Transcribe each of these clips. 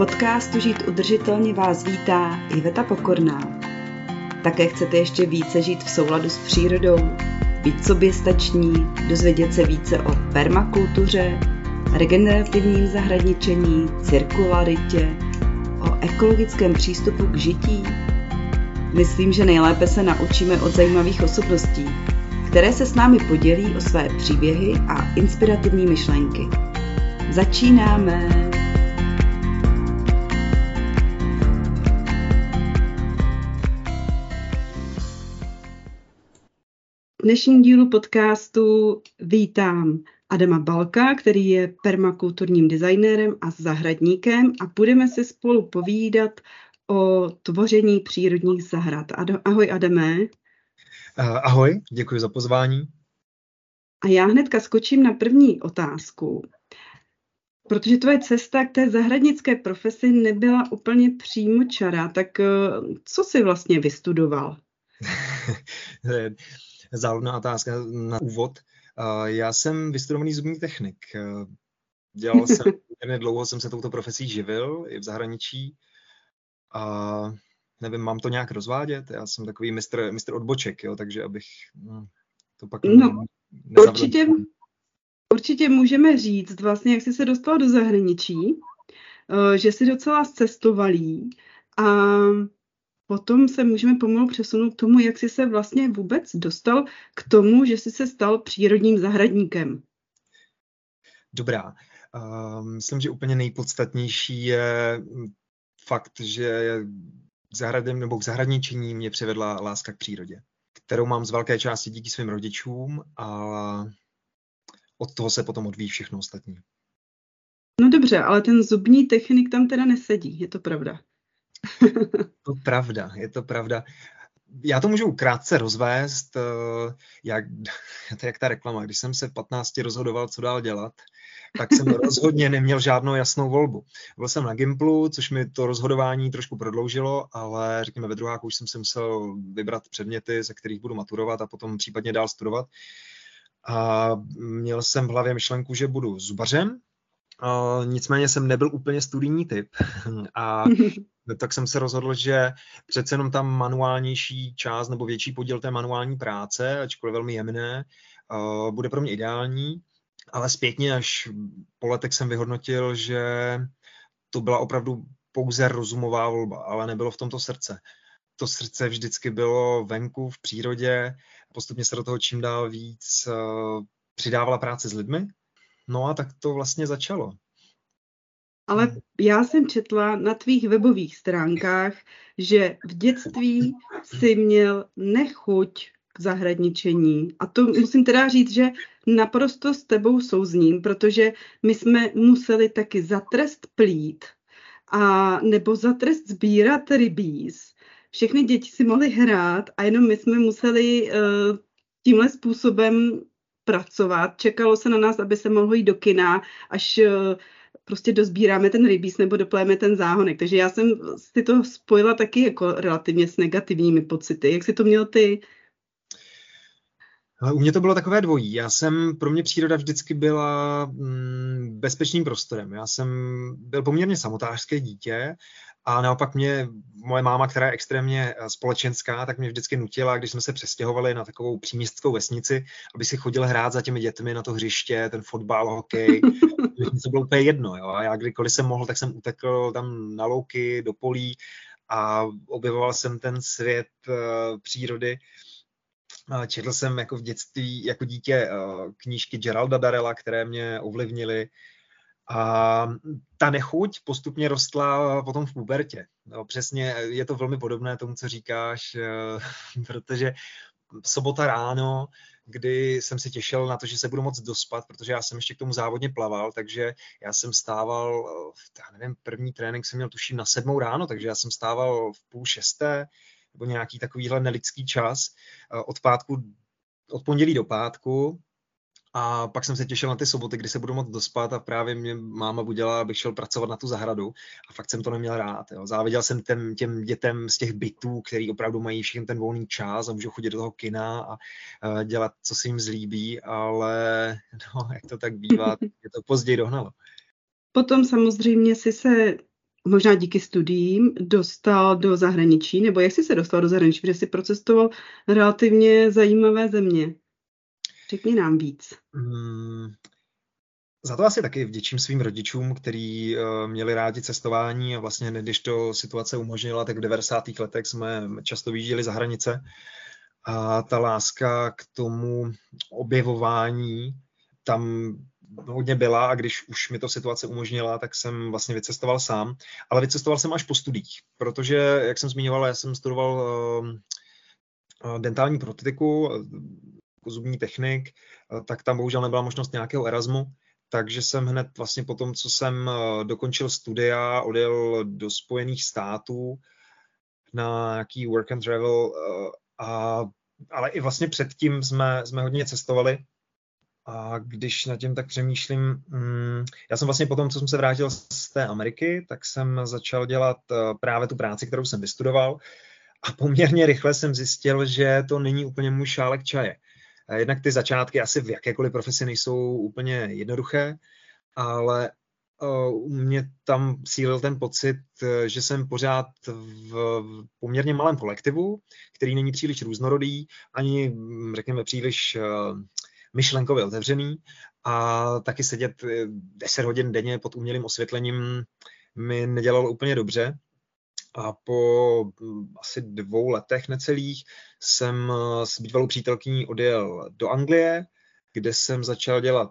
podcastu Žít udržitelně vás vítá Iveta Pokorná. Také chcete ještě více žít v souladu s přírodou, být soběstační, dozvědět se více o permakultuře, regenerativním zahradničení, cirkularitě, o ekologickém přístupu k žití? Myslím, že nejlépe se naučíme od zajímavých osobností, které se s námi podělí o své příběhy a inspirativní myšlenky. Začínáme! Dnešním dílu podcastu vítám Adama Balka, který je permakulturním designérem a zahradníkem a budeme si spolu povídat o tvoření přírodních zahrad. Ahoj Adame. Ahoj, děkuji za pozvání. A já hnedka skočím na první otázku. Protože tvoje cesta k té zahradnické profesi nebyla úplně přímo čara, tak eh, co jsi vlastně vystudoval? Záludná otázka na úvod. Já jsem vystudovaný zubní technik. Dělal jsem poměrně dlouho, jsem se touto profesí živil i v zahraničí. A nevím, mám to nějak rozvádět? Já jsem takový mistr, mistr odboček, jo, takže abych no, to pak... No, určitě, určitě můžeme říct, vlastně, jak jsi se dostal do zahraničí, eh, že jsi docela cestovalý a potom se můžeme pomalu přesunout k tomu, jak jsi se vlastně vůbec dostal k tomu, že jsi se stal přírodním zahradníkem. Dobrá. Uh, myslím, že úplně nejpodstatnější je fakt, že zahradem nebo k zahradničení mě přivedla láska k přírodě, kterou mám z velké části díky svým rodičům a od toho se potom odvíjí všechno ostatní. No dobře, ale ten zubní technik tam teda nesedí, je to pravda. to pravda, je to pravda. Já to můžu krátce rozvést, eh, jak, to jak ta reklama. Když jsem se v 15 rozhodoval, co dál dělat, tak jsem rozhodně neměl žádnou jasnou volbu. Byl jsem na Gimplu, což mi to rozhodování trošku prodloužilo, ale řekněme ve druháku už jsem si musel vybrat předměty, ze kterých budu maturovat a potom případně dál studovat. A měl jsem v hlavě myšlenku, že budu zubařem, Uh, nicméně jsem nebyl úplně studijní typ. A tak jsem se rozhodl, že přece jenom tam manuálnější část nebo větší podíl té manuální práce, ačkoliv velmi jemné, uh, bude pro mě ideální, ale zpětně až po letech jsem vyhodnotil, že to byla opravdu pouze rozumová volba, ale nebylo v tomto srdce. To srdce vždycky bylo venku, v přírodě, postupně se do toho čím dál víc uh, přidávala práce s lidmi, No a tak to vlastně začalo. Ale já jsem četla na tvých webových stránkách, že v dětství si měl nechuť k zahradničení. A to musím teda říct, že naprosto s tebou souzním, protože my jsme museli taky za trest plít a nebo za trest sbírat rybíz. Všechny děti si mohly hrát a jenom my jsme museli uh, tímhle způsobem pracovat. Čekalo se na nás, aby se mohlo jít do kina, až eh, prostě dozbíráme ten rybíz nebo doplejeme ten záhonek. Takže já jsem si to spojila taky jako relativně s negativními pocity. Jak jsi to měl ty? U mě to bylo takové dvojí. Já jsem, pro mě příroda vždycky byla mm, bezpečným prostorem. Já jsem byl poměrně samotářské dítě a naopak mě moje máma, která je extrémně eh, společenská, tak mě vždycky nutila, když jsme se přestěhovali na takovou příměstskou vesnici, aby si chodil hrát za těmi dětmi na to hřiště, ten fotbal, hokej. to bylo úplně jedno. Jo? A já kdykoliv jsem mohl, tak jsem utekl tam na louky, do polí a objevoval jsem ten svět uh, přírody. Četl jsem jako v dětství, jako dítě, uh, knížky Geralda Darella, které mě ovlivnily. A ta nechuť postupně rostla potom v pubertě. No, přesně je to velmi podobné tomu, co říkáš, eh, protože sobota ráno, kdy jsem se těšil na to, že se budu moc dospat, protože já jsem ještě k tomu závodně plaval, takže já jsem stával, eh, já nevím, první trénink jsem měl tuším na sedmou ráno, takže já jsem stával v půl šesté, nebo nějaký takovýhle nelidský čas eh, od pátku, od pondělí do pátku a pak jsem se těšil na ty soboty, kdy se budu moct dospat a právě mě máma budila, abych šel pracovat na tu zahradu a fakt jsem to neměl rád. Jo. Záviděl jsem těm, těm dětem z těch bytů, který opravdu mají všechny ten volný čas a můžou chodit do toho kina a uh, dělat, co se jim zlíbí, ale no, jak to tak bývá, je to později dohnalo. Potom samozřejmě si se možná díky studiím dostal do zahraničí, nebo jak jsi se dostal do zahraničí, protože jsi procestoval relativně zajímavé země. Řekni nám víc. Hmm, za to asi taky vděčím svým rodičům, kteří uh, měli rádi cestování a vlastně, když to situace umožnila, tak v 90. letech jsme často vyjížděli za hranice a ta láska k tomu objevování tam hodně byla a když už mi to situace umožnila, tak jsem vlastně vycestoval sám, ale vycestoval jsem až po studiích, protože, jak jsem zmiňoval, já jsem studoval uh, dentální protetiku, zubní technik, uh, tak tam bohužel nebyla možnost nějakého Erasmu, takže jsem hned vlastně po tom, co jsem dokončil studia, odjel do Spojených států na nějaký work and travel, a, ale i vlastně předtím jsme, jsme hodně cestovali, a když na tím tak přemýšlím, mm, já jsem vlastně po tom, co jsem se vrátil z té Ameriky, tak jsem začal dělat eh, právě tu práci, kterou jsem vystudoval a poměrně rychle jsem zjistil, že to není úplně můj šálek čaje. Jednak ty začátky asi v jakékoliv profesi nejsou úplně jednoduché, ale u mě tam sílil ten pocit, že jsem pořád v poměrně malém kolektivu, který není příliš různorodý, ani řekněme příliš myšlenkově otevřený a taky sedět 10 eh, hodin denně pod umělým osvětlením mi nedělalo úplně dobře. A po hm, asi dvou letech necelých jsem eh, s bývalou přítelkyní odjel do Anglie, kde jsem začal dělat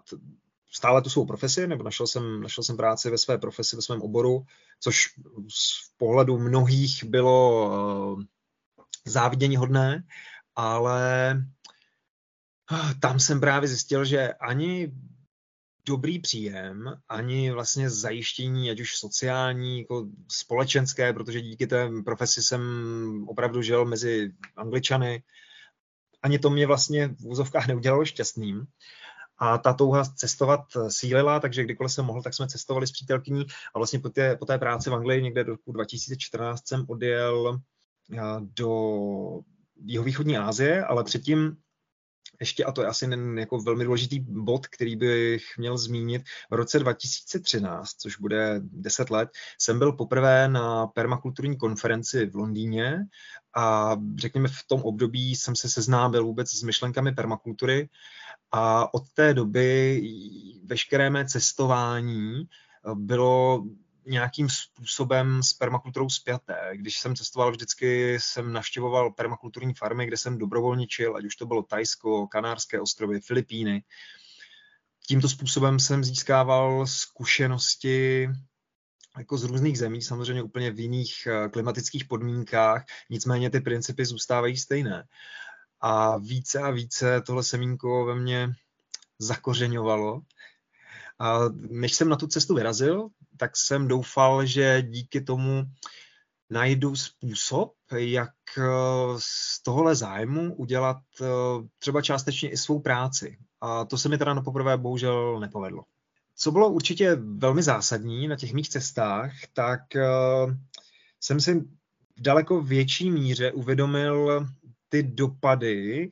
stále tu svou profesi, nebo našel jsem, našel jsem práci ve své profesi, ve svém oboru, což z pohledu mnohých bylo uh, závidění hodné, ale tam jsem právě zjistil, že ani dobrý příjem, ani vlastně zajištění, ať už sociální, jako společenské, protože díky té profesi jsem opravdu žil mezi Angličany, ani to mě vlastně v úzovkách neudělalo šťastným. A ta touha cestovat sílila, takže kdykoliv jsem mohl, tak jsme cestovali s přítelkyní a vlastně po té, po té práci v Anglii někde do roku 2014 jsem odjel do jihovýchodní Asie, ale předtím ještě, a to je asi jako velmi důležitý bod, který bych měl zmínit, v roce 2013, což bude 10 let, jsem byl poprvé na permakulturní konferenci v Londýně a řekněme v tom období jsem se seznámil vůbec s myšlenkami permakultury a od té doby veškeré mé cestování bylo nějakým způsobem s permakulturou spjaté. Když jsem cestoval, vždycky jsem navštěvoval permakulturní farmy, kde jsem dobrovolničil, ať už to bylo Tajsko, Kanárské ostrovy, Filipíny. Tímto způsobem jsem získával zkušenosti jako z různých zemí, samozřejmě úplně v jiných eh, klimatických podmínkách, nicméně ty principy zůstávají stejné. A více a více tohle semínko ve mně zakořeňovalo. A než jsem na tu cestu vyrazil, tak jsem doufal, že díky tomu najdu způsob, jak eh, z tohohle zájmu udělat eh, třeba částečně i svou práci. A to se mi teda na poprvé bohužel nepovedlo. Co bylo určitě velmi zásadní na těch mých cestách, tak eh, jsem si v daleko větší míře uvědomil ty dopady,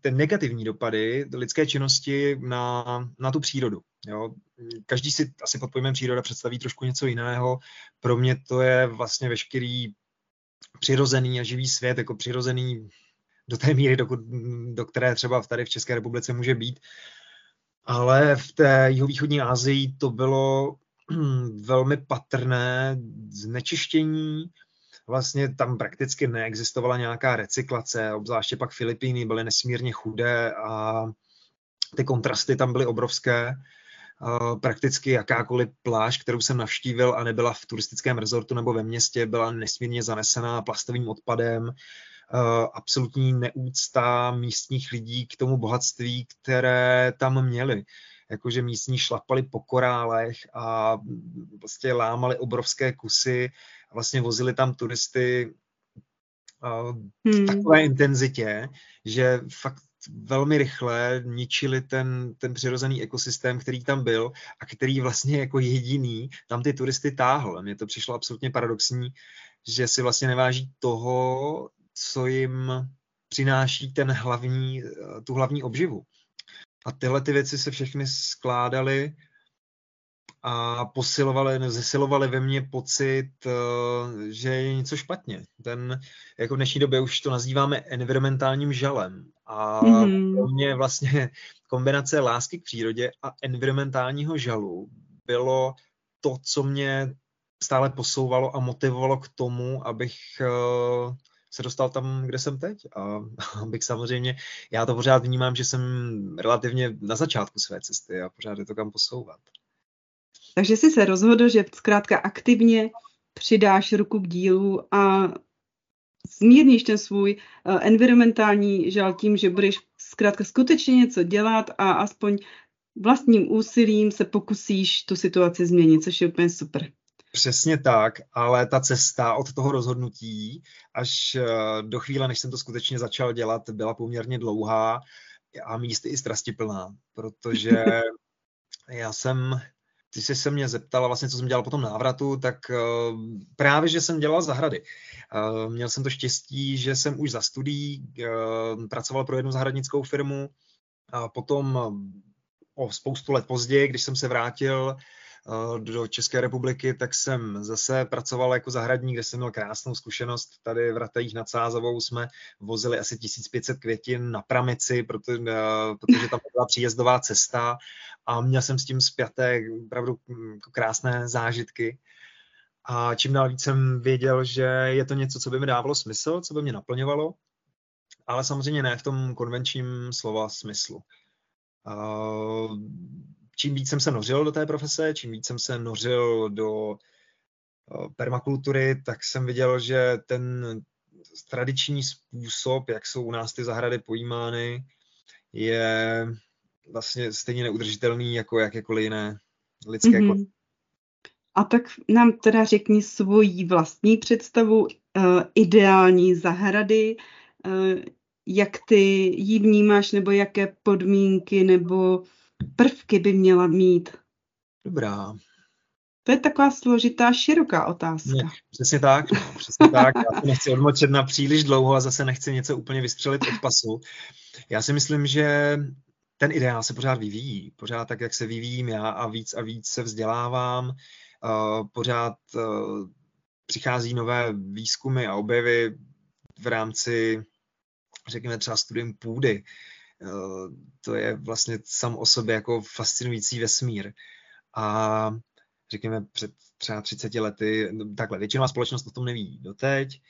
ty negativní dopady lidské činnosti na, na tu přírodu. Jo. Každý si asi pod pojmem příroda představí trošku něco jiného. Pro mě to je vlastně veškerý přirozený a živý svět, jako přirozený do té míry, do, do které třeba tady v České republice může být. Ale v té jihovýchodní Asii to bylo velmi patrné znečištění, vlastně tam prakticky neexistovala nějaká recyklace, obzvláště pak Filipíny byly nesmírně chudé a ty kontrasty tam byly obrovské prakticky jakákoliv pláž, kterou jsem navštívil a nebyla v turistickém rezortu nebo ve městě, byla nesmírně zanesená plastovým odpadem, absolutní neúcta místních lidí k tomu bohatství, které tam měli. Jakože místní šlapali po korálech a vlastně lámali obrovské kusy a vlastně vozili tam turisty v hmm. takové intenzitě, že fakt velmi rychle ničili ten, ten přirozený ekosystém, který tam byl a který vlastně jako jediný tam ty turisty táhl. Mně to přišlo absolutně paradoxní, že si vlastně neváží toho, co jim přináší ten hlavní, tu hlavní obživu. A tyhle ty věci se všechny skládaly a posilovali, zesilovali ve mně pocit, eh, že je něco špatně. Ten, jako v dnešní době už to nazýváme environmentálním žalem. A mm-hmm. pro mě vlastně kombinace lásky k přírodě a environmentálního žalu bylo to, co mě stále posouvalo a motivovalo k tomu, abych uh, se dostal tam, kde jsem teď. A abych samozřejmě, já to pořád vnímám, že jsem relativně na začátku své cesty a pořád je to kam posouvat. Takže jsi se rozhodl, že zkrátka aktivně přidáš ruku k dílu a zmírníš ten svůj uh, environmentální žal tím, že budeš zkrátka skutečně něco dělat a aspoň vlastním úsilím se pokusíš tu situaci změnit, což je úplně super. Přesně tak, ale ta cesta od toho rozhodnutí až eh, do chvíle, než jsem to skutečně začal dělat, byla poměrně dlouhá a místy i strastiplná, protože já jsem, ty jsi se mě zeptala vlastně, co jsem dělal po tom návratu, tak eh, právě, že jsem dělal zahrady. Eh, měl jsem to štěstí, že jsem už za studií pracoval pro jednu zahradnickou firmu a potom o spoustu let později, když jsem se vrátil do České republiky, tak jsem zase pracoval jako zahradník, kde jsem měl krásnou zkušenost. Tady v Ratajích nad Sázavou jsme vozili asi 1500 květin na pramici, protože, eh, protože tam byla příjezdová cesta a měl jsem s tím zpěté opravdu hm, krásné zážitky. A čím dál víc jsem věděl, že je to něco, co by mi dávalo smysl, co by mě naplňovalo, ale samozřejmě ne v tom konvenčním slova smyslu. Uh, čím víc jsem se nořil do té profese, čím víc jsem se nořil do eh, permakultury, tak jsem viděl, že ten tradiční způsob, jak jsou u nás ty zahrady pojímány, je vlastně stejně neudržitelný jako jakékoliv jiné lidské mm-hmm. A tak nám teda řekni svoji vlastní představu uh, ideální zahrady, uh, jak ty ji vnímáš, nebo jaké podmínky, nebo prvky by měla mít? Dobrá. To je taková složitá, široká otázka. Ne, přesně tak, no, přesně tak. Já to nechci odmočet na příliš dlouho a zase nechci něco úplně vystřelit od pasu. Já si myslím, že ten ideál se pořád vyvíjí. Pořád tak, jak se vyvíjím já a víc a víc se vzdělávám. Uh, pořád uh, přichází nové výzkumy a objevy v rámci, řekněme třeba studium půdy. Eh, to je vlastně sam o sobě jako fascinující vesmír. A řekněme před třeba 30 lety, no, takhle, většinová společnost o tom neví doteď,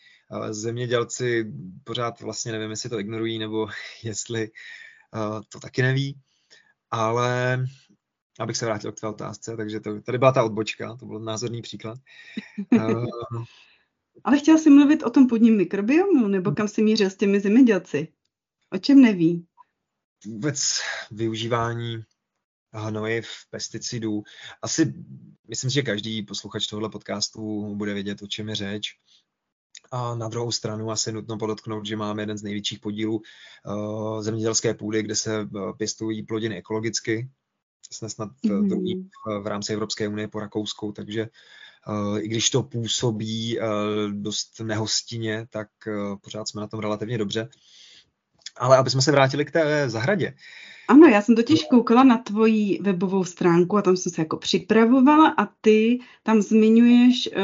zemědělci pořád vlastně nevím, jestli to ignorují, nebo jestli uh, to taky neví, ale abych se vrátil k té otázce, takže to, tady byla ta odbočka, to byl názorný příklad. Uh, ale chtěla jsi mluvit o tom půdním mikrobiomu, nebo kam jsi mířil s těmi zemědělci? O čem neví? Vůbec využívání hnojiv, pesticidů. Asi myslím si, že každý posluchač tohoto podcastu bude vědět, o čem je řeč. A na druhou stranu asi nutno podotknout, že máme jeden z největších podílů uh, zemědělské půdy, kde se uh, pěstují plodiny ekologicky. Jsme snad mm-hmm. druhý v rámci Evropské unie po Rakousku, takže uh, i když to působí uh, dost nehostině, tak pořád jsme na tom relativně dobře. Ale aby jsme se vrátili k té zahradě. Ano, já jsem totiž koukala na tvoji webovou stránku a tam jsem se jako připravovala a ty tam zmiňuješ uh,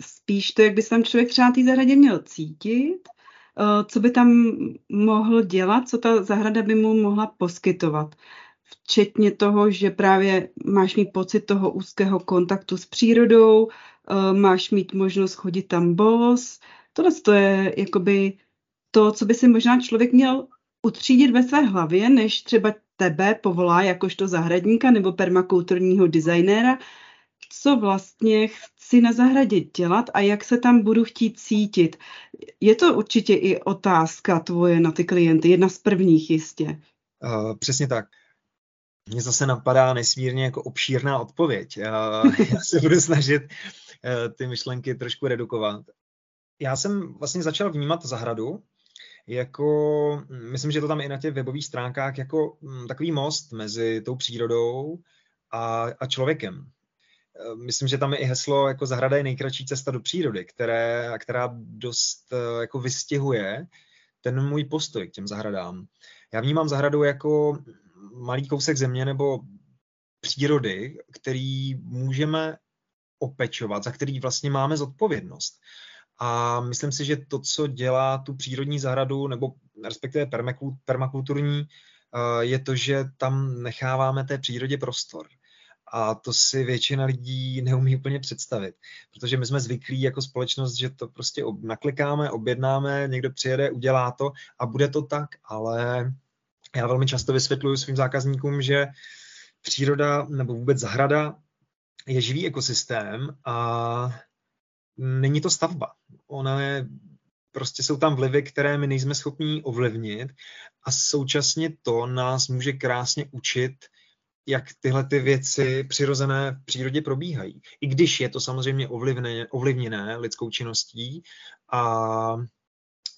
spíš to, jak by se tam člověk třeba té zahradě měl cítit, uh, co by tam mohl dělat, co ta zahrada by mu mohla poskytovat. Včetně toho, že právě máš mít pocit toho úzkého kontaktu s přírodou, uh, máš mít možnost chodit tam bos. Tohle to je jakoby to, co by si možná člověk měl utřídit ve své hlavě, než třeba tebe povolá jakožto zahradníka nebo permakulturního designéra, co vlastně chci na zahradě dělat a jak se tam budu chtít cítit. Je to určitě i otázka tvoje na ty klienty, jedna z prvních jistě. Uh, přesně tak. Mně zase napadá nesmírně jako obšírná odpověď. Uh, já se budu snažit uh, ty myšlenky trošku redukovat. Já jsem vlastně začal vnímat zahradu jako, myslím, že to tam i na těch webových stránkách, jako mm, takový most mezi tou přírodou a, a člověkem. E, myslím, že tam je i heslo, jako zahrada je nejkratší cesta do přírody, které, která dost e, jako vystihuje ten můj postoj k těm zahradám. Já vnímám zahradu jako malý kousek země nebo přírody, který můžeme opečovat, za který vlastně máme zodpovědnost. A myslím si, že to, co dělá tu přírodní zahradu, nebo respektive permakulturní, eh, je to, že tam necháváme té přírodě prostor. A to si většina lidí neumí úplně představit, protože my jsme zvyklí jako společnost, že to prostě naklikáme, objednáme, někdo přijede, udělá to a bude to tak, ale já velmi často vysvětluju svým zákazníkům, že příroda nebo vůbec zahrada je živý ekosystém a není to stavba. Ona je, prostě jsou tam vlivy, které my nejsme schopni ovlivnit a současně to nás může krásně učit, jak tyhle ty věci přirozené v přírodě probíhají. I když je to samozřejmě ovlivněné, ovlivněné lidskou činností a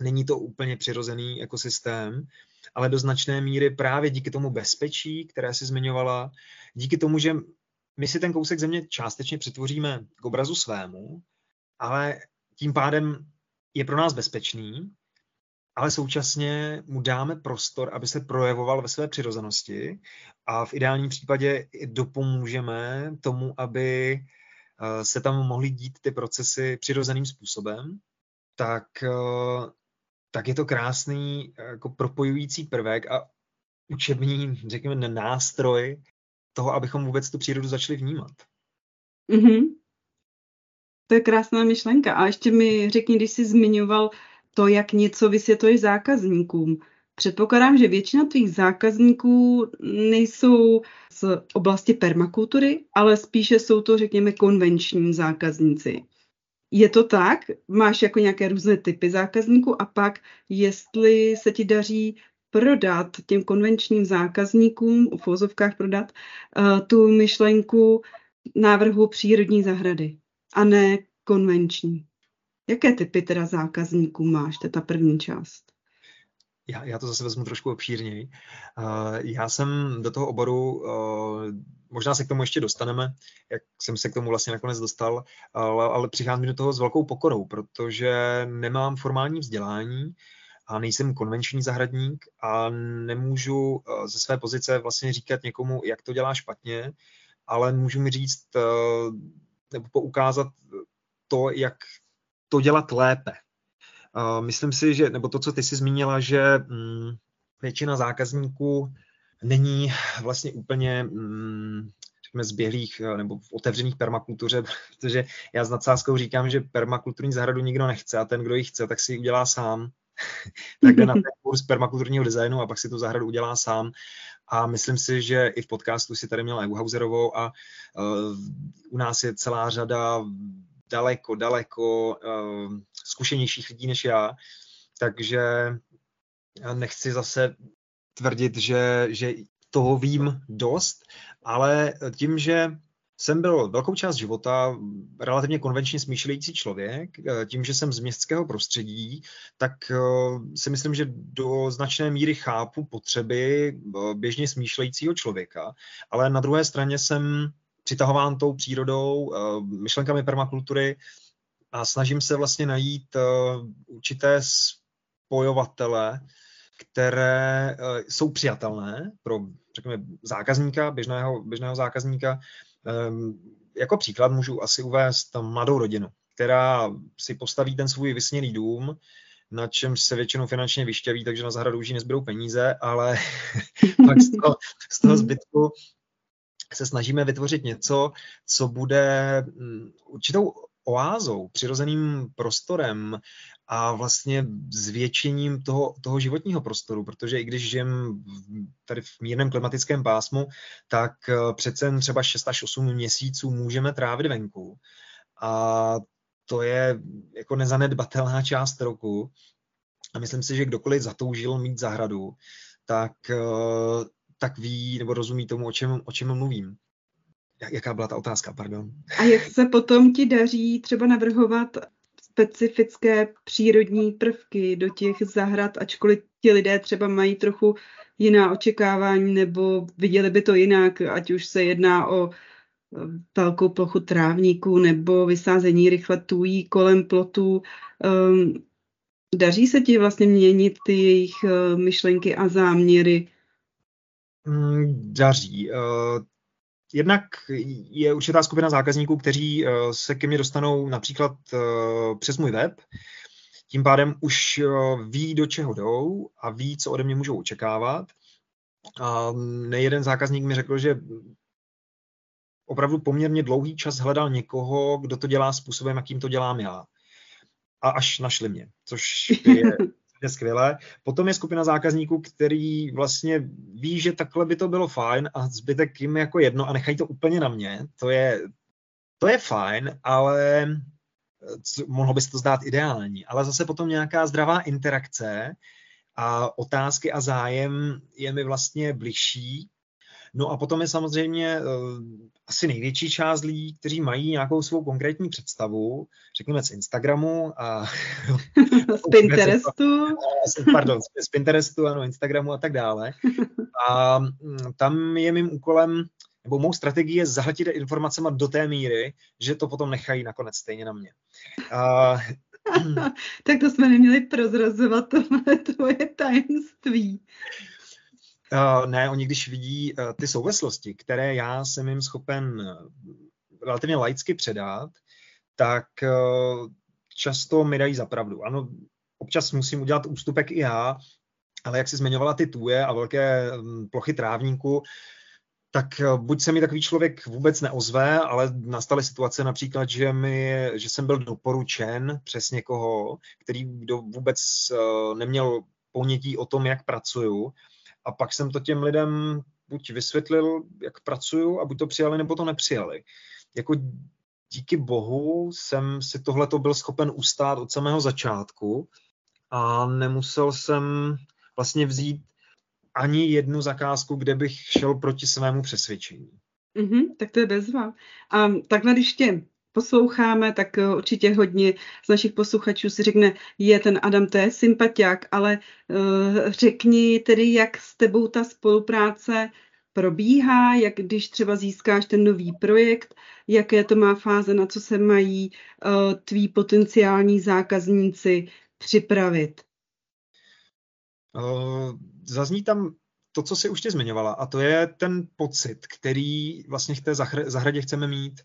není to úplně přirozený ekosystém, ale do značné míry právě díky tomu bezpečí, které si zmiňovala, díky tomu, že my si ten kousek země částečně přetvoříme k obrazu svému, ale tím pádem je pro nás bezpečný, ale současně mu dáme prostor, aby se projevoval ve své přirozenosti a v ideálním případě dopomůžeme tomu, aby eh, se tam mohly dít ty procesy přirozeným způsobem, tak, eh, tak je to krásný jako propojující prvek a učební, řekněme, nástroj toho, abychom vůbec tu přírodu začali vnímat. Mm-hmm. To je krásná myšlenka. A ještě mi řekni, když jsi zmiňoval to, jak něco vysvětluješ zákazníkům. Předpokládám, že většina tvých zákazníků nejsou z oblasti permakultury, ale spíše jsou to, řekněme, konvenční zákazníci. Je to tak? Máš jako nějaké různé typy zákazníků a pak, jestli se ti daří prodat těm konvenčním zákazníkům, v vozovkách prodat, uh, tu myšlenku návrhu přírodní zahrady a ne konvenční. Jaké typy teda zákazníků máš? To je ta první část. Já, já to zase vezmu trošku obšírněji. Uh, já jsem do toho oboru, uh, možná se k tomu ještě dostaneme, jak jsem se k tomu vlastně nakonec dostal, ale, ale přicházím do toho s velkou pokorou, protože nemám formální vzdělání a nejsem konvenční zahradník a nemůžu uh, ze své pozice vlastně říkat někomu, jak to dělá špatně, ale můžu mi říct nebo poukázat to, jak to dělat lépe. Myslím si, že, nebo to, co ty jsi zmínila, že mm, většina zákazníků není vlastně úplně mm, řekněme, zběhlých nebo v otevřených permakultuře, protože já s nadsázkou říkám, že permakulturní zahradu nikdo nechce a ten, kdo ji chce, tak si ji udělá sám. tak jde na ten kurz permakulturního designu a pak si tu zahradu udělá sám. A myslím si, že i v podcastu si tady měla Evu Hauserovou a uh, u nás je celá řada daleko, daleko uh, zkušenějších lidí než já, takže nechci zase tvrdit, že, že toho vím dost, ale tím, že jsem byl velkou část života relativně konvenčně smýšlející člověk. Tím, že jsem z městského prostředí, tak eh, si myslím, že do značné míry chápu potřeby eh, běžně smýšlejícího člověka, ale na druhé straně jsem přitahován tou přírodou, eh, myšlenkami permakultury a snažím se vlastně najít určité spojovatele, které jsou přijatelné pro, řekněme, zákazníka, běžného, běžného zákazníka, jako příklad můžu asi uvést mladou rodinu, která si postaví ten svůj vysněný dům, na čemž se většinou finančně vyšťaví, takže na zahradu už nezbydou peníze, ale pak z toho, z toho zbytku se snažíme vytvořit něco, co bude mm, určitou oázou, přirozeným prostorem a vlastně zvětšením toho, toho životního prostoru, protože i když žijem tady v mírném klimatickém pásmu, tak eh, přece třeba 6 až 8 měsíců můžeme trávit venku. A to je jako nezanedbatelná část roku. A myslím si, že kdokoliv zatoužil mít zahradu, tak, eh, tak ví nebo rozumí tomu, o čem, o čem mluvím. Jaká byla ta otázka, pardon? A jak se potom ti daří třeba navrhovat specifické přírodní prvky do těch zahrad, ačkoliv ti lidé třeba mají trochu jiná očekávání nebo viděli by to jinak, ať už se jedná o velkou plochu trávníků nebo vysázení rychle tůjí kolem plotů. Um, daří se ti vlastně měnit ty jejich uh, myšlenky a záměry? Mm, daří. Jednak je určitá skupina zákazníků, kteří se ke mně dostanou například přes můj web, tím pádem už ví, do čeho jdou a ví, co ode mě můžou očekávat. A nejeden zákazník mi řekl, že opravdu poměrně dlouhý čas hledal někoho, kdo to dělá způsobem, jakým to dělám já. A až našli mě, což je, je skvělé. Potom je skupina zákazníků, který vlastně ví, že takhle by to bylo fajn a zbytek jim jako jedno a nechají to úplně na mě. To je, to je fajn, ale mohlo by se to zdát ideální, ale zase potom nějaká zdravá interakce a otázky a zájem je mi vlastně bližší. No a potom je samozřejmě uh, asi největší část lidí, kteří mají nějakou svou konkrétní představu, řekněme z Instagramu a z Pinterestu. Pardon, z Pinterestu, ano, Instagramu a tak dále. A mm, tam je mým úkolem nebo mou strategii je zahltit informacemi do té míry, že to potom nechají nakonec stejně na mě. A... tak to jsme neměli prozrazovat, tohle tvoje tajemství. Uh, ne, oni když vidí uh, ty souvislosti, které já jsem jim schopen uh, relativně laicky předat, tak uh, často mi dají za pravdu. Ano, občas musím udělat ústupek i já, ale jak jsi zmiňovala ty tuje a velké um, plochy trávníku, tak eh, buď se mi takový člověk vůbec neozve, ale nastaly situace například, že, mi, že jsem byl doporučen přes někoho, který kdo vůbec neměl ponětí o tom, jak pracuju. A pak jsem to těm lidem buď vysvětlil, jak pracuju, a buď to přijali, nebo to nepřijali. Jako díky bohu jsem si tohleto byl schopen ustát od samého začátku a nemusel jsem vlastně vzít ani jednu zakázku, kde bych šel proti svému přesvědčení. Mm-hmm, tak to je bezva. A takhle, když tě posloucháme, tak eh, určitě hodně z našich posluchačů si řekne, je ten Adam, to je sympatiák, ale uh, řekni tedy, jak s tebou ta spolupráce probíhá, jak když třeba získáš ten nový projekt, jaké to má fáze, na co se mají uh, tví potenciální zákazníci připravit. Uh, zazní tam to, co si už tě zmiňovala, a to je ten pocit, který vlastně v té zahradě chceme mít.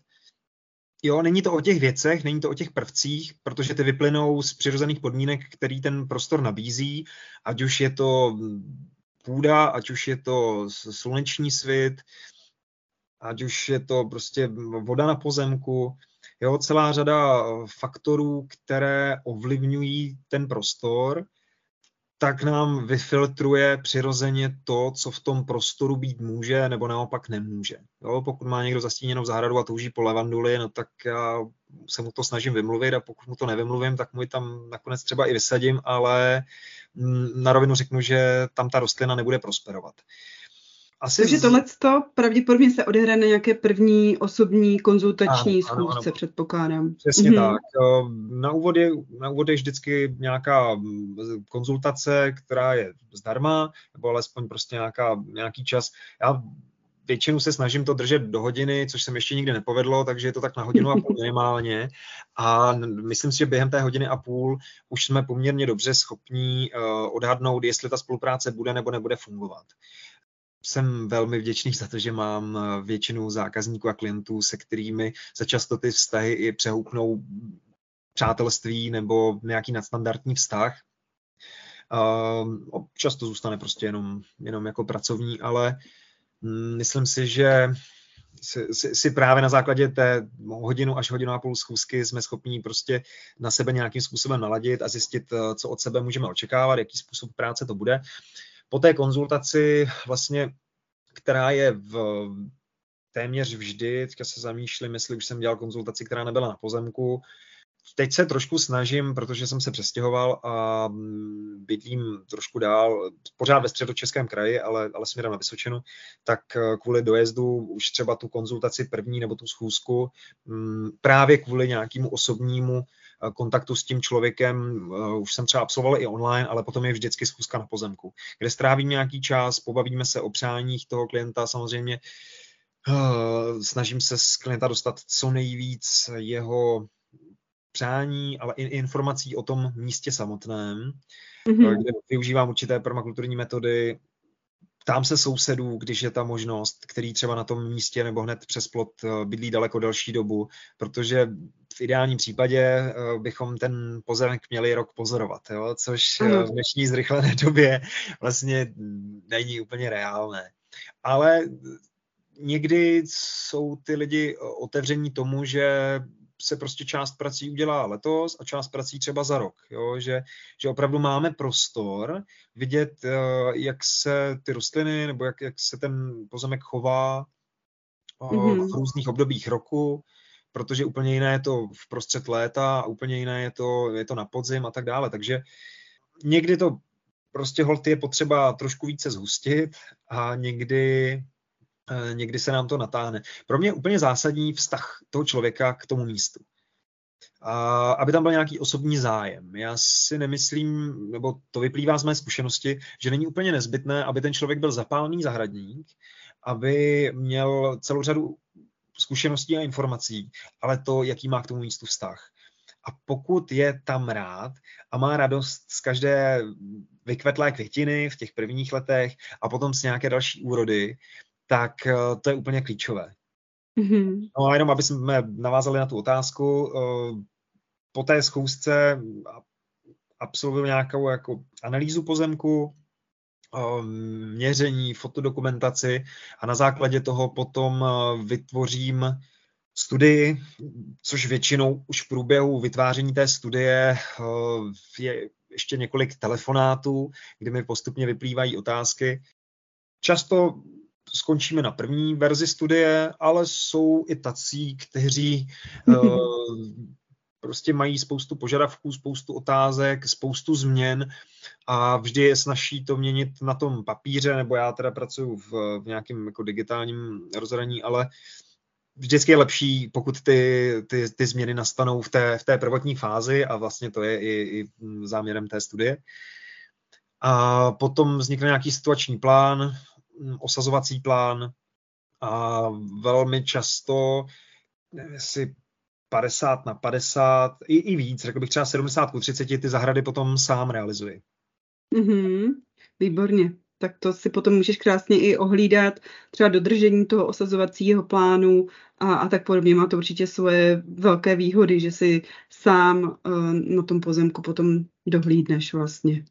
Jo, není to o těch věcech, není to o těch prvcích, protože ty vyplynou z přirozených podmínek, který ten prostor nabízí, ať už je to půda, ať už je to sluneční svit, ať už je to prostě voda na pozemku, jo, celá řada faktorů, které ovlivňují ten prostor tak nám vyfiltruje přirozeně to, co v tom prostoru být může, nebo naopak nemůže. Jo, pokud má někdo zastíněnou zahradu a touží po levanduli, no tak já se mu to snažím vymluvit a pokud mu to nevymluvím, tak mu ji tam nakonec třeba i vysadím, ale mm, na rovinu řeknu, že tam ta rostlina nebude prosperovat. Asi Takže z... tohle pravděpodobně se odehraje na nějaké první osobní konzultační ano, schůzce, ano, ano. předpokládám. Přesně mm-hmm. tak. Na úvod, je, na úvod je vždycky nějaká mm, konzultace, která je zdarma, nebo alespoň prostě nějaká, nějaký čas. Já většinu se snažím to držet do hodiny, což se mi ještě nikdy nepovedlo, takže je to tak na hodinu a půl minimálně. A myslím si, že během té hodiny a půl už jsme poměrně dobře schopní uh, odhadnout, jestli ta spolupráce bude nebo nebude fungovat jsem velmi vděčný za to, že mám eh, většinu zákazníků a klientů, se kterými se často ty vztahy i přehoupnou přátelství nebo nějaký nadstandardní vztah. Uh, často zůstane prostě jenom, jenom jako pracovní, ale mm, myslím si, že si, si, si právě na základě té hodinu až hodinu a půl schůzky jsme schopni prostě na sebe nějakým způsobem naladit a zjistit, eh, co od sebe můžeme očekávat, jaký způsob práce to bude po té konzultaci vlastně, která je v téměř vždy, teďka se zamýšlím, jestli už jsem dělal konzultaci, která nebyla na pozemku, Teď se trošku snažím, protože jsem se přestěhoval a bydlím trošku dál, pořád ve středočeském kraji, ale, ale směrem na Vysočinu, tak kvůli dojezdu už třeba tu konzultaci první nebo tu schůzku, právě kvůli nějakému osobnímu kontaktu s tím člověkem eh, už jsem třeba absolvoval i online, ale potom je vždycky schůzka na pozemku, kde strávím nějaký čas, pobavíme se o přáních toho klienta, samozřejmě eh, snažím se z klienta dostat co nejvíc jeho přání, ale i informací o tom místě samotném, mm-hmm. kde využívám určité permakulturní metody, Ptám se sousedů, když je ta možnost, který třeba na tom místě nebo hned přes plot eh, bydlí daleko delší dobu, protože v ideálním případě eh, bychom ten pozemek měli rok pozorovat, jo? což eh, v dnešní zrychlené době vlastně není úplně reálné. Ale někdy jsou ty lidi otevření tomu, že se prostě část prací udělá letos a část prací třeba za rok. Jo? Že, že opravdu máme prostor vidět, eh, jak se ty rostliny nebo jak, jak se ten pozemek chová mm-hmm. v různých obdobích roku, protože úplně jiné je to v prostřed léta a úplně jiné je to, je to na podzim a tak dále. Takže někdy to prostě hold je potřeba trošku více zhustit a někdy někdy se nám to natáhne. Pro mě je úplně zásadní vztah toho člověka k tomu místu. A aby tam byl nějaký osobní zájem. Já si nemyslím, nebo to vyplývá z mé zkušenosti, že není úplně nezbytné, aby ten člověk byl zapálený zahradník, aby měl celou řadu zkušeností a informací, ale to, jaký má k tomu místu vztah. A pokud je tam rád a má radost z každé vykvetlé květiny v těch prvních letech a potom z nějaké další úrody, tak eh, to je úplně klíčové. Mm-hmm. No a jenom, aby jsme navázali na tu otázku, eh, po té schůzce absolvuju nějakou jako analýzu pozemku, eh, měření, fotodokumentaci a na základě toho potom vytvořím studii, což většinou už v průběhu vytváření té studie je ještě několik telefonátů, kdy mi postupně vyplývají otázky. Často skončíme na první verzi studie, ale jsou i tací, kteří uh, prostě mají spoustu požadavků, spoustu otázek, spoustu změn a vždy je snaží to měnit na tom papíře, nebo já teda pracuji v, v nějakém jako digitálním rozhraní, ale vždycky je lepší, pokud ty, ty, ty změny nastanou v té, v té prvotní fázi a vlastně to je i, i záměrem té studie. A potom vznikne nějaký situační plán, osazovací plán a velmi často, jestli 50 na 50, i, i víc, řekl bych třeba 70 ku 30, ty zahrady potom sám realizuji. Mm-hmm, výborně. Tak to si potom můžeš krásně i ohlídat, třeba dodržení toho osazovacího plánu a, a tak podobně. Má to určitě svoje velké výhody, že si sám uh, na tom pozemku potom dohlídneš vlastně.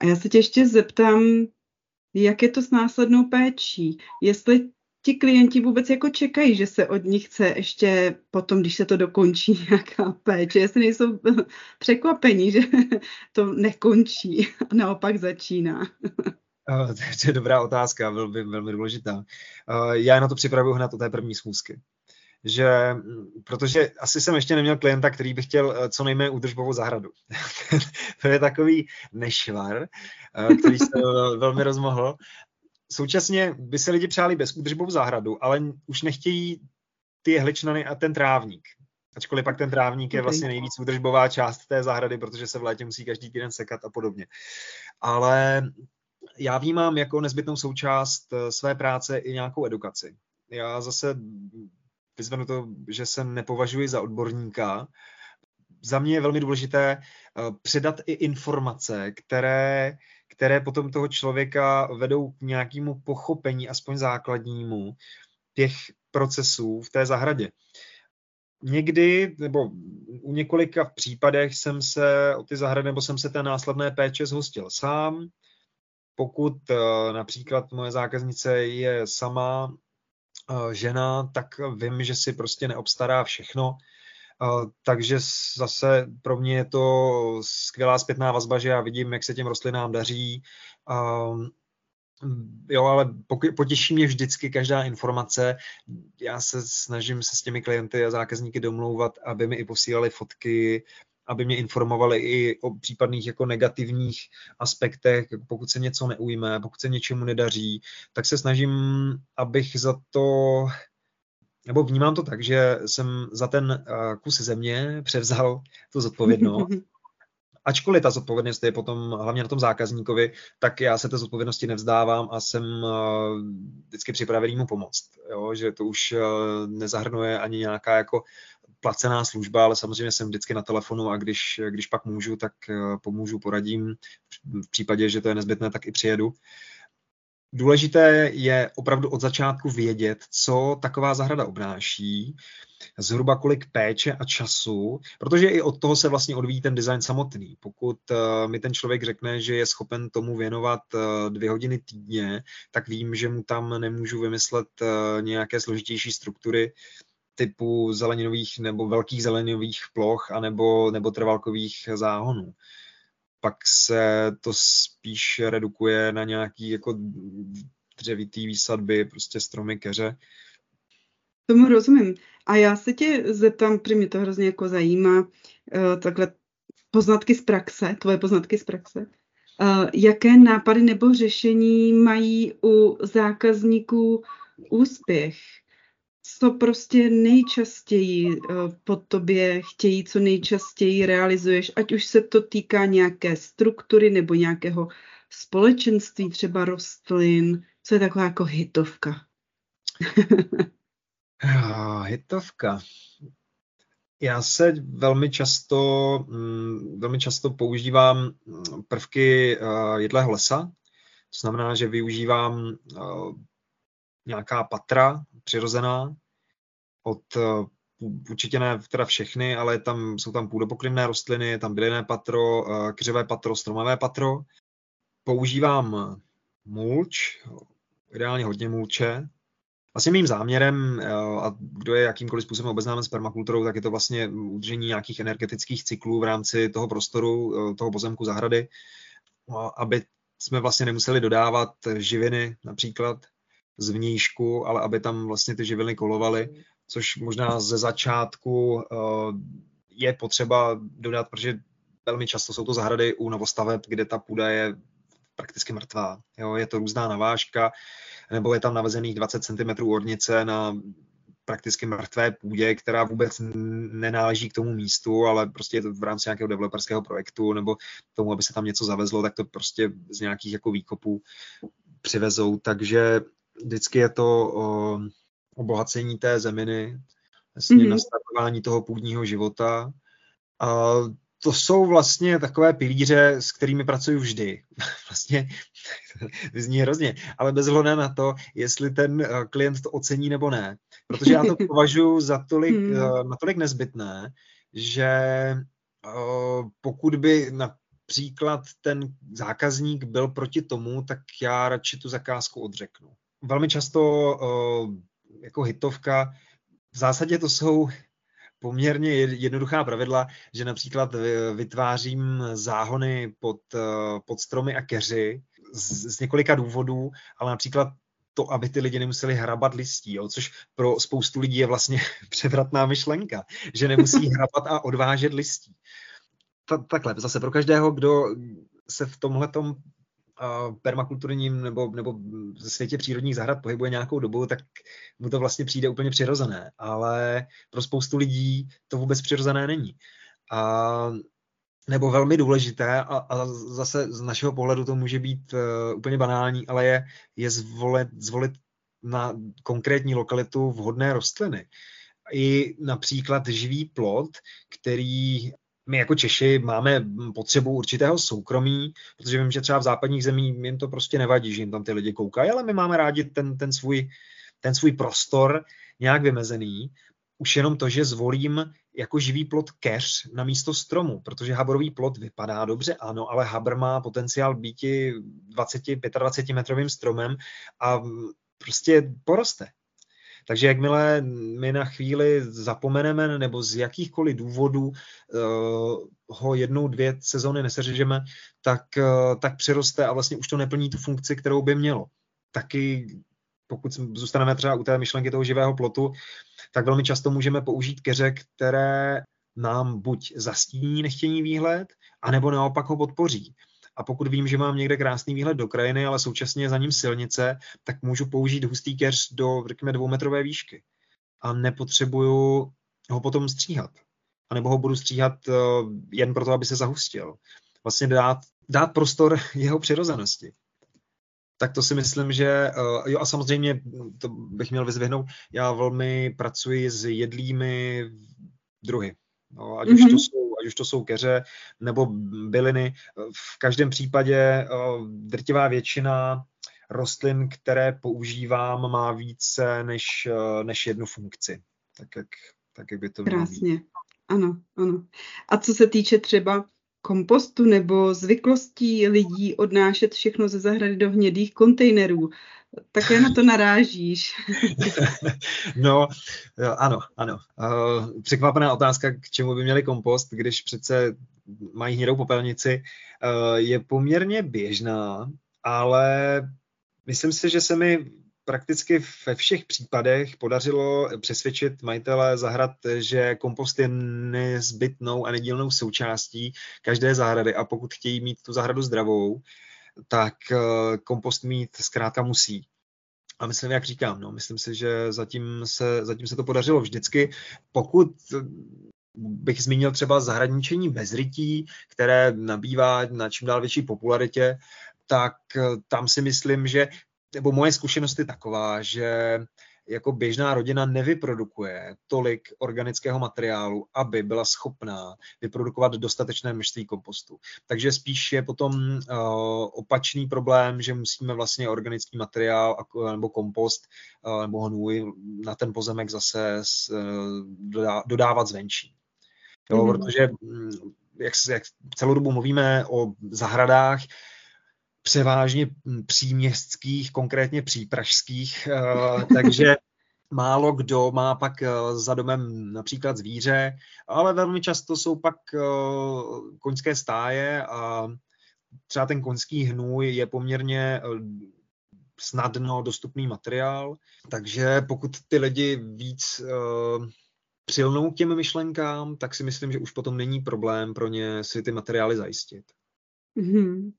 A já se tě ještě zeptám, jak je to s následnou péčí? Jestli ti klienti vůbec jako čekají, že se od nich chce ještě potom, když se to dokončí, nějaká péče, jestli nejsou překvapení, že to nekončí a naopak začíná. To je dobrá otázka, velmi, velmi důležitá. Já na to připravuju hned o té první schůzky že, protože asi jsem ještě neměl klienta, který by chtěl eh, co nejméně údržbovou zahradu. to je takový nešvar, eh, který se velmi rozmohl. Současně by se lidi přáli bez údržbovou zahradu, ale už nechtějí ty jehličnany a ten trávník. Ačkoliv pak ten trávník je vlastně nejvíc údržbová část té zahrady, protože se v létě musí každý týden sekat a podobně. Ale já vnímám jako nezbytnou součást eh, své práce i nějakou edukaci. Já zase vyzvenu to, že se nepovažuji za odborníka. Za mě je velmi důležité eh, předat i informace, které, které potom toho člověka vedou k nějakému pochopení, aspoň základnímu, těch procesů v té zahradě. Někdy, nebo u několika v případech jsem se o ty zahrady, nebo jsem se té následné péče zhostil sám. Pokud eh, například moje zákaznice je sama žena, tak vím, že si prostě neobstará všechno. Takže zase pro mě je to skvělá zpětná vazba, že já vidím, jak se těm rostlinám daří. Jo, ale potěší mě vždycky každá informace. Já se snažím se s těmi klienty a zákazníky domlouvat, aby mi i posílali fotky, aby mě informovali i o případných jako negativních aspektech, pokud se něco neujme, pokud se něčemu nedaří, tak se snažím, abych za to, nebo vnímám to tak, že jsem za ten kus země převzal tu zodpovědnost. Ačkoliv ta zodpovědnost je potom hlavně na tom zákazníkovi, tak já se té zodpovědnosti nevzdávám a jsem vždycky připravený mu pomoct. Jo? Že to už nezahrnuje ani nějaká jako placená služba, ale samozřejmě jsem vždycky na telefonu a když, když pak můžu, tak eh, pomůžu, poradím. V případě, že to je nezbytné, tak i přijedu. Důležité je opravdu od začátku vědět, co taková zahrada obnáší, zhruba kolik péče a času, protože i od toho se vlastně odvíjí ten design samotný. Pokud uh, mi ten člověk řekne, že je schopen tomu věnovat uh, dvě hodiny týdně, tak vím, že mu tam nemůžu vymyslet uh, nějaké složitější struktury typu zeleninových nebo velkých zeleninových ploch anebo, nebo trvalkových záhonů. Pak se to spíš redukuje na nějaký jako dřevitý výsadby, prostě stromy, keře, Tomu rozumím. A já se tě zeptám, protože mě to hrozně jako zajímá, uh, takhle poznatky z praxe, tvoje poznatky z praxe. Uh, jaké nápady nebo řešení mají u zákazníků úspěch? Co prostě nejčastěji uh, po tobě chtějí, co nejčastěji realizuješ, ať už se to týká nějaké struktury nebo nějakého společenství, třeba rostlin, co je taková jako hitovka? Hitovka. Já se velmi často, mm, velmi často používám mm, prvky eh, jedlého lesa, to znamená, že využívám eh, nějaká patra přirozená od eh, určitě ne teda všechny, ale tam, jsou tam půdopokryvné rostliny, tam bylinné patro, křivé patro, stromové patro. Používám mulč, ideálně hodně mulče, Vlastně mým záměrem, eh, a kdo je jakýmkoliv způsobem obeznámen s permakulturou, tak je to vlastně udržení nějakých energetických cyklů v rámci toho prostoru, eh, toho pozemku zahrady, aby jsme vlastně nemuseli dodávat živiny například z vnějšku, ale aby tam vlastně ty živiny kolovaly, což možná ze začátku eh, je potřeba dodat, protože velmi často jsou to zahrady u novostaveb, kde ta půda je prakticky mrtvá. Jo, je to různá navážka, nebo je tam navezených 20 cm ornice na prakticky mrtvé půdě, která vůbec nenáleží k tomu místu, ale prostě je to v rámci nějakého developerského projektu nebo tomu, aby se tam něco zavezlo, tak to prostě z nějakých jako výkopů přivezou. Takže vždycky je to o obohacení té zeminy, vlastně mm-hmm. nastartování toho půdního života. A to jsou vlastně takové pilíře, s kterými pracuji vždy. Vlastně zní hrozně, ale bez hledu na to, jestli ten eh, klient to ocení nebo ne. Protože já to považuji za tolik. Eh, natolik nezbytné, že eh, pokud by například ten zákazník byl proti tomu, tak já radši tu zakázku odřeknu. Velmi často jako hitovka, v zásadě to jsou poměrně jednoduchá pravidla, že například vytvářím záhony pod, eh, pod stromy a keři z, z několika důvodů, ale například to, aby ty lidi nemuseli hrabat listí, jo, což pro spoustu lidí je vlastně převratná myšlenka, že nemusí hrabat a odvážet listí. Ta, takhle, zase pro každého, kdo se v tomhletom permakulturním nebo, nebo ze světě přírodních zahrad pohybuje nějakou dobu, tak mu to vlastně přijde úplně přirozené. Ale pro spoustu lidí to vůbec přirozené není. A, nebo velmi důležité, a, a zase z našeho pohledu to může být uh, úplně banální, ale je, je zvolit, zvolit na konkrétní lokalitu vhodné rostliny. I například živý plot, který my jako Češi máme potřebu určitého soukromí, protože vím, že třeba v západních zemích jim to prostě nevadí, že jim tam ty lidi koukají, ale my máme rádi ten, ten, svůj, ten svůj prostor nějak vymezený. Už jenom to, že zvolím jako živý plot keř na místo stromu, protože habrový plot vypadá dobře, ano, ale habr má potenciál být 20-25 metrovým stromem a prostě poroste. Takže jakmile my na chvíli zapomeneme nebo z jakýchkoliv důvodů uh, ho jednou, dvě sezóny neseřežeme, tak, uh, tak přiroste a vlastně už to neplní tu funkci, kterou by mělo. Taky pokud zůstaneme třeba u té myšlenky toho živého plotu, tak velmi často můžeme použít keře, které nám buď zastíní nechtěný výhled, anebo naopak ho podpoří. A pokud vím, že mám někde krásný výhled do krajiny, ale současně je za ním silnice, tak můžu použít hustý keř do, řekněme, dvoumetrové výšky. A nepotřebuju ho potom stříhat. A nebo ho budu stříhat uh, jen proto, aby se zahustil. Vlastně dát, dát prostor jeho přirozenosti. Tak to si myslím, že uh, jo a samozřejmě to bych měl vyzvihnout, já velmi pracuji s jedlými druhy. No, ať, mm-hmm. už to mhm. jsou, ať už to jsou keře nebo byliny. V každém případě drtivá většina rostlin, které používám, má více než, než jednu funkci. Tak jak, tak jak by to mělo Krásně. Ano, ano. A co se týče třeba kompostu nebo zvyklostí lidí odnášet všechno ze zahrady do hnědých kontejnerů, také na to narážíš. no, ano, ano. Uh, překvapená otázka, k čemu by měli kompost, když přece mají hnědou popelnici, uh, je poměrně běžná, ale myslím si, že se mi prakticky ve všech případech podařilo přesvědčit majitele zahrad, že kompost je nezbytnou a nedílnou součástí každé zahrady a pokud chtějí mít tu zahradu zdravou, tak eh, kompost mít zkrátka musí. A myslím, jak říkám, no, myslím si, že zatím se, zatím se to podařilo vždycky. Pokud bych zmínil třeba zahradničení bez rytí, které nabývá na čím dál větší popularitě, tak eh, tam si myslím, že nebo moje zkušenost je taková, že jako běžná rodina nevyprodukuje tolik organického materiálu, aby byla schopná vyprodukovat dostatečné množství kompostu. Takže spíš je potom uh, opačný problém, že musíme vlastně organický materiál nebo kompost uh, nebo hnůj na ten pozemek zase s, uh, dodá, dodávat zvenčí. Jo, mm-hmm. Protože mm, jak, jak celou dobu mluvíme o zahradách, převážně příměstských, konkrétně přípražských, eh, takže málo kdo má pak eh, za domem například zvíře, ale velmi často jsou pak eh, koňské stáje a třeba ten koňský hnůj je poměrně snadno dostupný materiál, takže pokud ty lidi víc přilnou k těm myšlenkám, tak si myslím, že už potom není problém pro ně si ty materiály zajistit. Mm-hmm.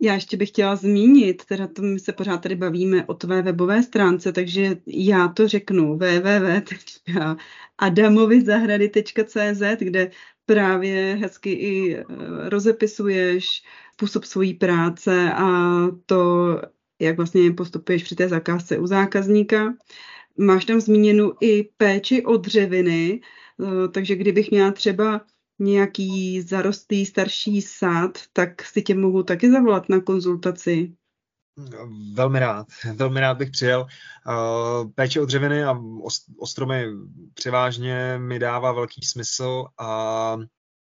Já ještě bych chtěla zmínit, teda to my se pořád tady bavíme o tvé webové stránce, takže já to řeknu www.adamovizahrady.cz, kde právě hezky i eh, rozepisuješ způsob svojí práce a to, jak vlastně postupuješ při té zakázce u zákazníka. Máš tam zmíněnu i péči o dřeviny, eh, takže kdybych měla třeba nějaký zarostlý starší sád, tak si tě mohu taky zavolat na konzultaci. Velmi rád, velmi rád bych přijel. Péče o dřeviny a o stromy převážně mi dává velký smysl a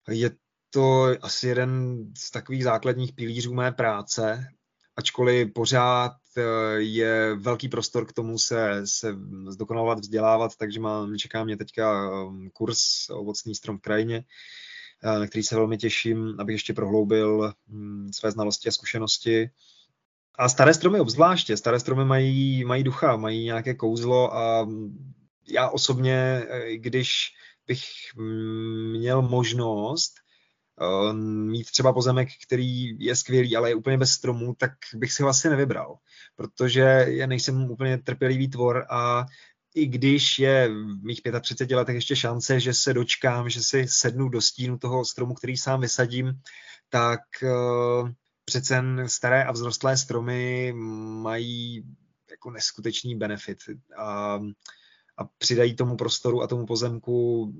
je to asi jeden z takových základních pilířů mé práce, ačkoliv pořád eh, je velký prostor k tomu se, se zdokonalovat, vzdělávat, takže mám, čeká mě teďka um, kurz ovocný strom v krajině, eh, na který se velmi těším, abych ještě prohloubil hm, své znalosti a zkušenosti. A staré stromy obzvláště, staré stromy mají, mají ducha, mají nějaké kouzlo a já osobně, eh, když bych hm, měl možnost mít třeba pozemek, který je skvělý, ale je úplně bez stromů, tak bych si ho asi nevybral, protože já nejsem úplně trpělivý tvor a i když je v mých 35 letech ještě šance, že se dočkám, že si sednu do stínu toho stromu, který sám vysadím, tak uh, přece staré a vzrostlé stromy mají jako neskutečný benefit a, a přidají tomu prostoru a tomu pozemku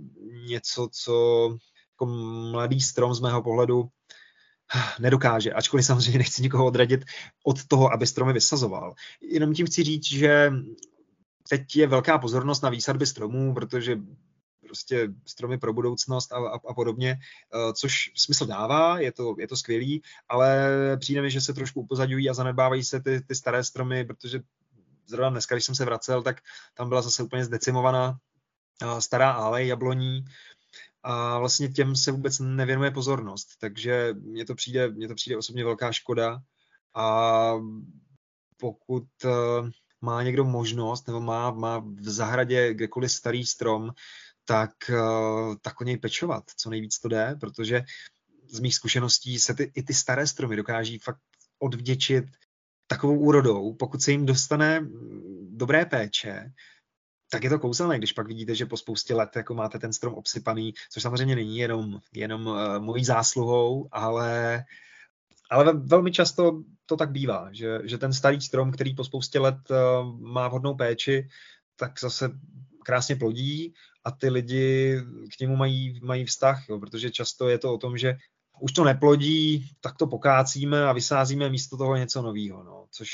něco, co jako mladý strom z mého pohledu nedokáže, ačkoliv samozřejmě nechci nikoho odradit od toho, aby stromy vysazoval. Jenom tím chci říct, že teď je velká pozornost na výsadby stromů, protože prostě stromy pro budoucnost a, a, a podobně, eh, což smysl dává, je to, je to skvělý, ale přijde mi, že se trošku upozaďují a zanedbávají se ty, ty staré stromy, protože zrovna dneska, když jsem se vracel, tak tam byla zase úplně zdecimovaná eh, stará alej jabloní, a vlastně těm se vůbec nevěnuje pozornost. Takže mně to přijde, mně to přijde osobně velká škoda a pokud eh, má někdo možnost nebo má, má v zahradě kdekoliv starý strom, tak, eh, tak o něj pečovat, co nejvíc to jde, protože z mých zkušeností se ty, i ty staré stromy dokáží fakt odvděčit takovou úrodou, pokud se jim dostane dobré péče, tak je to kouzelné, když pak vidíte, že po spoustě let jako máte ten strom obsypaný, což samozřejmě není jenom, jenom uh, mojí zásluhou, ale, ale velmi často to tak bývá, že, že ten starý strom, který po spoustě let uh, má vhodnou péči, tak zase krásně plodí a ty lidi k němu mají, mají vztah, jo, protože často je to o tom, že už to neplodí, tak to pokácíme a vysázíme místo toho něco nového. No. což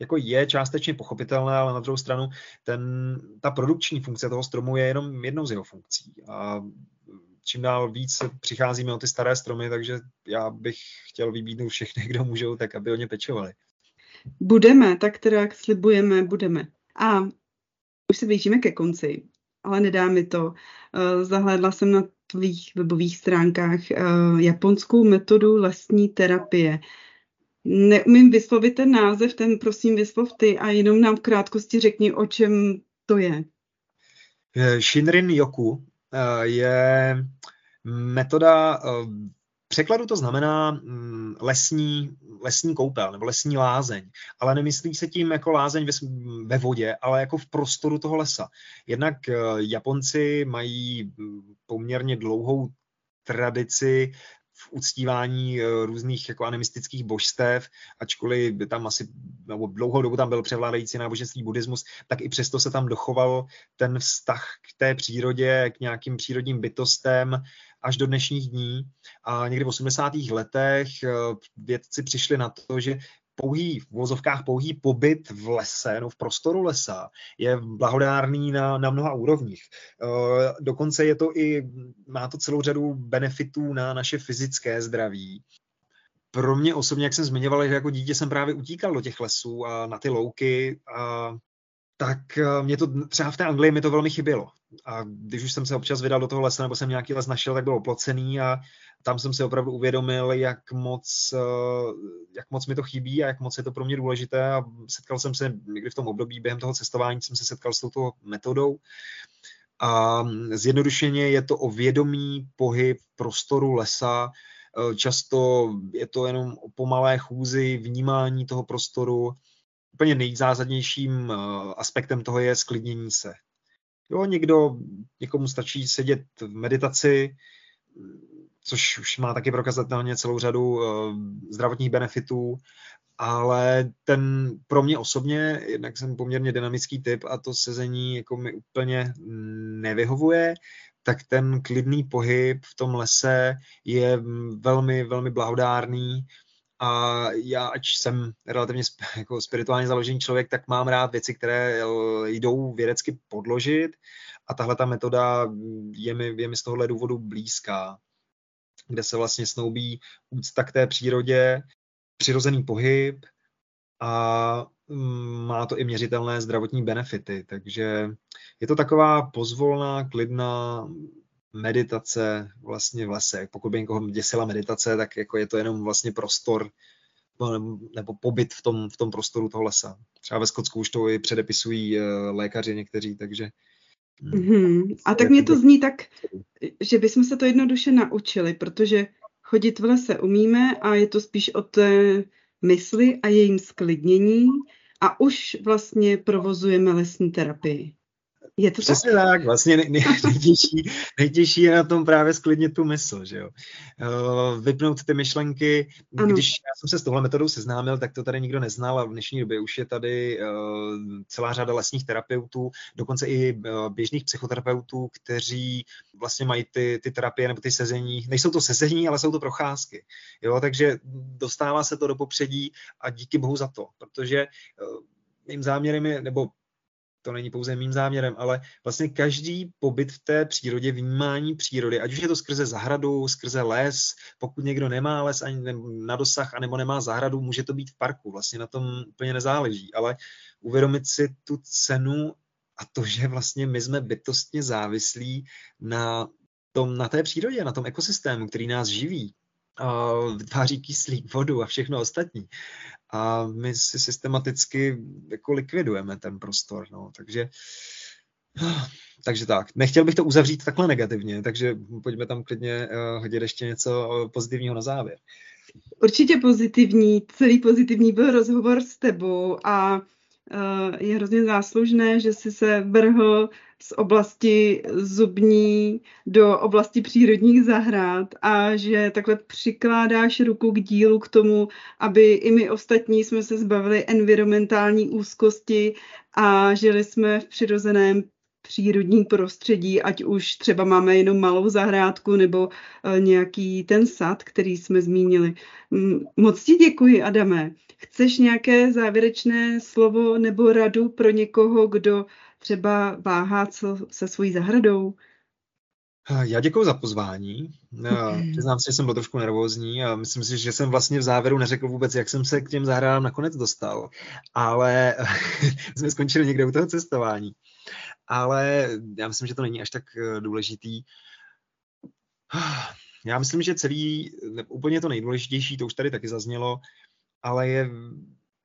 jako je částečně pochopitelné, ale na druhou stranu ten, ta produkční funkce toho stromu je jenom jednou z jeho funkcí. A čím dál víc přicházíme o ty staré stromy, takže já bych chtěl vybídnout všechny, kdo můžou, tak aby o ně pečovali. Budeme, tak teda jak slibujeme, budeme. A už se blížíme ke konci, ale nedá mi to. Eh, zahlédla jsem na tvých webových stránkách eh, japonskou metodu lesní terapie. Neumím vyslovit ten název, ten prosím vyslov ty a jenom nám v krátkosti řekni, o čem to je. Eh, Shinrin Yoku je metoda překladu to znamená mm, lesní, lesní koupel nebo lesní lázeň, ale nemyslí se tím jako lázeň ve, ve vodě, ale jako v prostoru toho lesa. Jednak eh, Japonci mají mm, poměrně dlouhou tradici uctívání eh, různých jako animistických božstev, ačkoliv tam asi nebo dlouhou dobu tam byl převládající náboženství buddhismus, tak i přesto se tam dochoval ten vztah k té přírodě, k nějakým přírodním bytostem až do dnešních dní. A někdy v 80. letech eh, vědci přišli na to, že pouhý, v vozovkách pouhý pobyt v lese, no v prostoru lesa, je blahodárný na, na mnoha úrovních. E, dokonce je to i, má to celou řadu benefitů na naše fyzické zdraví. Pro mě osobně, jak jsem zmiňoval, že jako dítě jsem právě utíkal do těch lesů a na ty louky a tak eh, mě to třeba v té Anglii mi to velmi chybělo. A když už jsem se občas vydal do toho lesa, nebo jsem nějaký les našel, tak byl oplocený a tam jsem si opravdu uvědomil, jak moc, eh, jak moc mi to chybí a jak moc je to pro mě důležité. A setkal jsem se někdy v tom období během toho cestování, jsem se setkal s touto metodou. A zjednodušeně je to o vědomý pohyb prostoru lesa, eh, často je to jenom o pomalé chůzi, vnímání toho prostoru, úplně nejzásadnějším eh, aspektem toho je sklidnění se. Jo, někdo, někomu stačí sedět v meditaci, což už má taky prokazatelně celou řadu uh, zdravotních benefitů, ale ten pro mě osobně, jednak jsem poměrně dynamický typ a to sezení jako mi úplně nevyhovuje, tak ten klidný pohyb v tom lese je velmi, velmi blahodárný a já, ač jsem relativně jako spirituálně založený člověk, tak mám rád věci, které jdou vědecky podložit. A tahle ta metoda je mi, je mi z tohohle důvodu blízká, kde se vlastně snoubí úcta k té přírodě, přirozený pohyb a mm, má to i měřitelné zdravotní benefity, takže je to taková pozvolná, klidná meditace vlastně v lese. Pokud by někoho děsila meditace, tak jako je to jenom vlastně prostor no, nebo pobyt v tom, v tom prostoru toho lesa. Třeba ve Skotsku už to i předepisují eh, lékaři někteří, takže... Mm-hmm. A tak mě to zní tak, že bychom se to jednoduše naučili, protože chodit v lese umíme a je to spíš o té mysli a jejím sklidnění a už vlastně provozujeme lesní terapii. Je to Přesně tak? tak. Vlastně nej, nej, nejtěžší, nejtěžší je na tom právě sklidnit tu mysl, že jo. Uh, vypnout ty myšlenky. Ano. Když já jsem se s touhle metodou seznámil, tak to tady nikdo neznal a v dnešní době už je tady uh, celá řada lesních terapeutů, dokonce i uh, běžných psychoterapeutů, kteří vlastně mají ty, ty terapie nebo ty sezení. Nejsou to sezení, ale jsou to procházky. Jo, takže dostává se to do popředí a díky bohu za to, protože mým záměrem je, nebo to není pouze mým záměrem, ale vlastně každý pobyt v té přírodě, vnímání přírody, ať už je to skrze zahradu, skrze les, pokud někdo nemá les ani na dosah, anebo nemá zahradu, může to být v parku, vlastně na tom úplně nezáleží, ale uvědomit si tu cenu a to, že vlastně my jsme bytostně závislí na, tom, na té přírodě, na tom ekosystému, který nás živí, vytváří kyslík, vodu a všechno ostatní a my si systematicky jako likvidujeme ten prostor. No. Takže, takže tak. Nechtěl bych to uzavřít takhle negativně, takže pojďme tam klidně uh, hodit ještě něco pozitivního na závěr. Určitě pozitivní, celý pozitivní byl rozhovor s tebou a uh, je hrozně záslužné, že jsi se vrhl z oblasti zubní do oblasti přírodních zahrad a že takhle přikládáš ruku k dílu k tomu, aby i my ostatní jsme se zbavili environmentální úzkosti a žili jsme v přirozeném přírodní prostředí, ať už třeba máme jenom malou zahrádku nebo eh, nějaký ten sad, který jsme zmínili. Moc ti děkuji, Adame. Chceš nějaké závěrečné slovo nebo radu pro někoho, kdo třeba váhá co se svojí zahradou? Já děkuji za pozvání. Přiznám si, že jsem byl trošku nervózní a myslím si, že jsem vlastně v závěru neřekl vůbec, jak jsem se k těm zahrádám nakonec dostal. Ale jsme skončili někde u toho cestování. Ale já myslím, že to není až tak eh, důležitý. Já myslím, že celý, úplně to nejdůležitější, to už tady taky zaznělo, ale je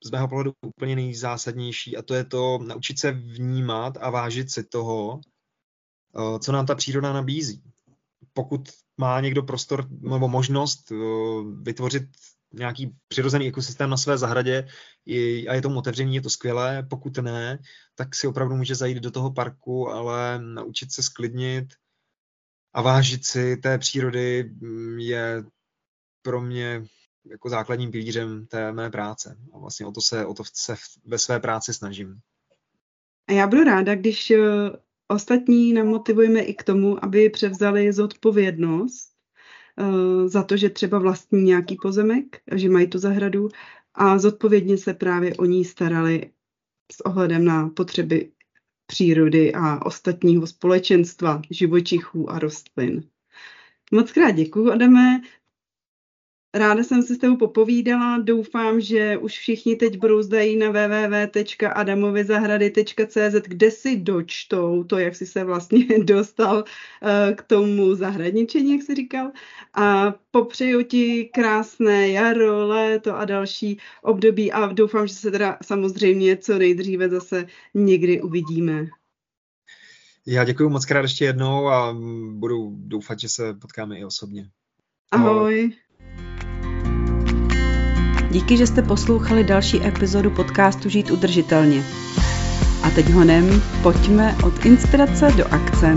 z mého pohledu úplně nejzásadnější a to je to naučit se vnímat a vážit si toho, Eh, co nám ta příroda nabízí. Pokud má někdo prostor nebo možnost eh, vytvořit nějaký přirozený ekosystém na své zahradě a je tomu otevřený, je to skvělé. Pokud ne, tak si opravdu může zajít do toho parku, ale naučit se sklidnit a vážit si té přírody mm, je pro mě jako základním pilířem té mé práce. A vlastně o to se, o to se ve své práci snažím. A já budu ráda, když eh, ostatní namotivujeme i k tomu, aby převzali zodpovědnost uh, za to, že třeba vlastní nějaký pozemek, že mají tu zahradu a zodpovědně se právě o ní starali s ohledem na potřeby přírody a ostatního společenstva, živočichů a rostlin. Moc krát děkuji, Adame. Ráda jsem si s tebou popovídala, doufám, že už všichni teď brouzdají na www.adamovizahrady.cz, kde si dočtou to, jak jsi se vlastně dostal eh, k tomu zahradničení, jak jsi říkal. A popřeju ti krásné jaro, léto a další období a doufám, že se teda samozřejmě co nejdříve zase někdy uvidíme. Já děkuji moc krát ještě jednou a budu doufat, že se potkáme i osobně. Ahoj. Ahoj. Díky, že jste poslouchali další epizodu podcastu Žít udržitelně. A teď honem, pojďme od inspirace do akce.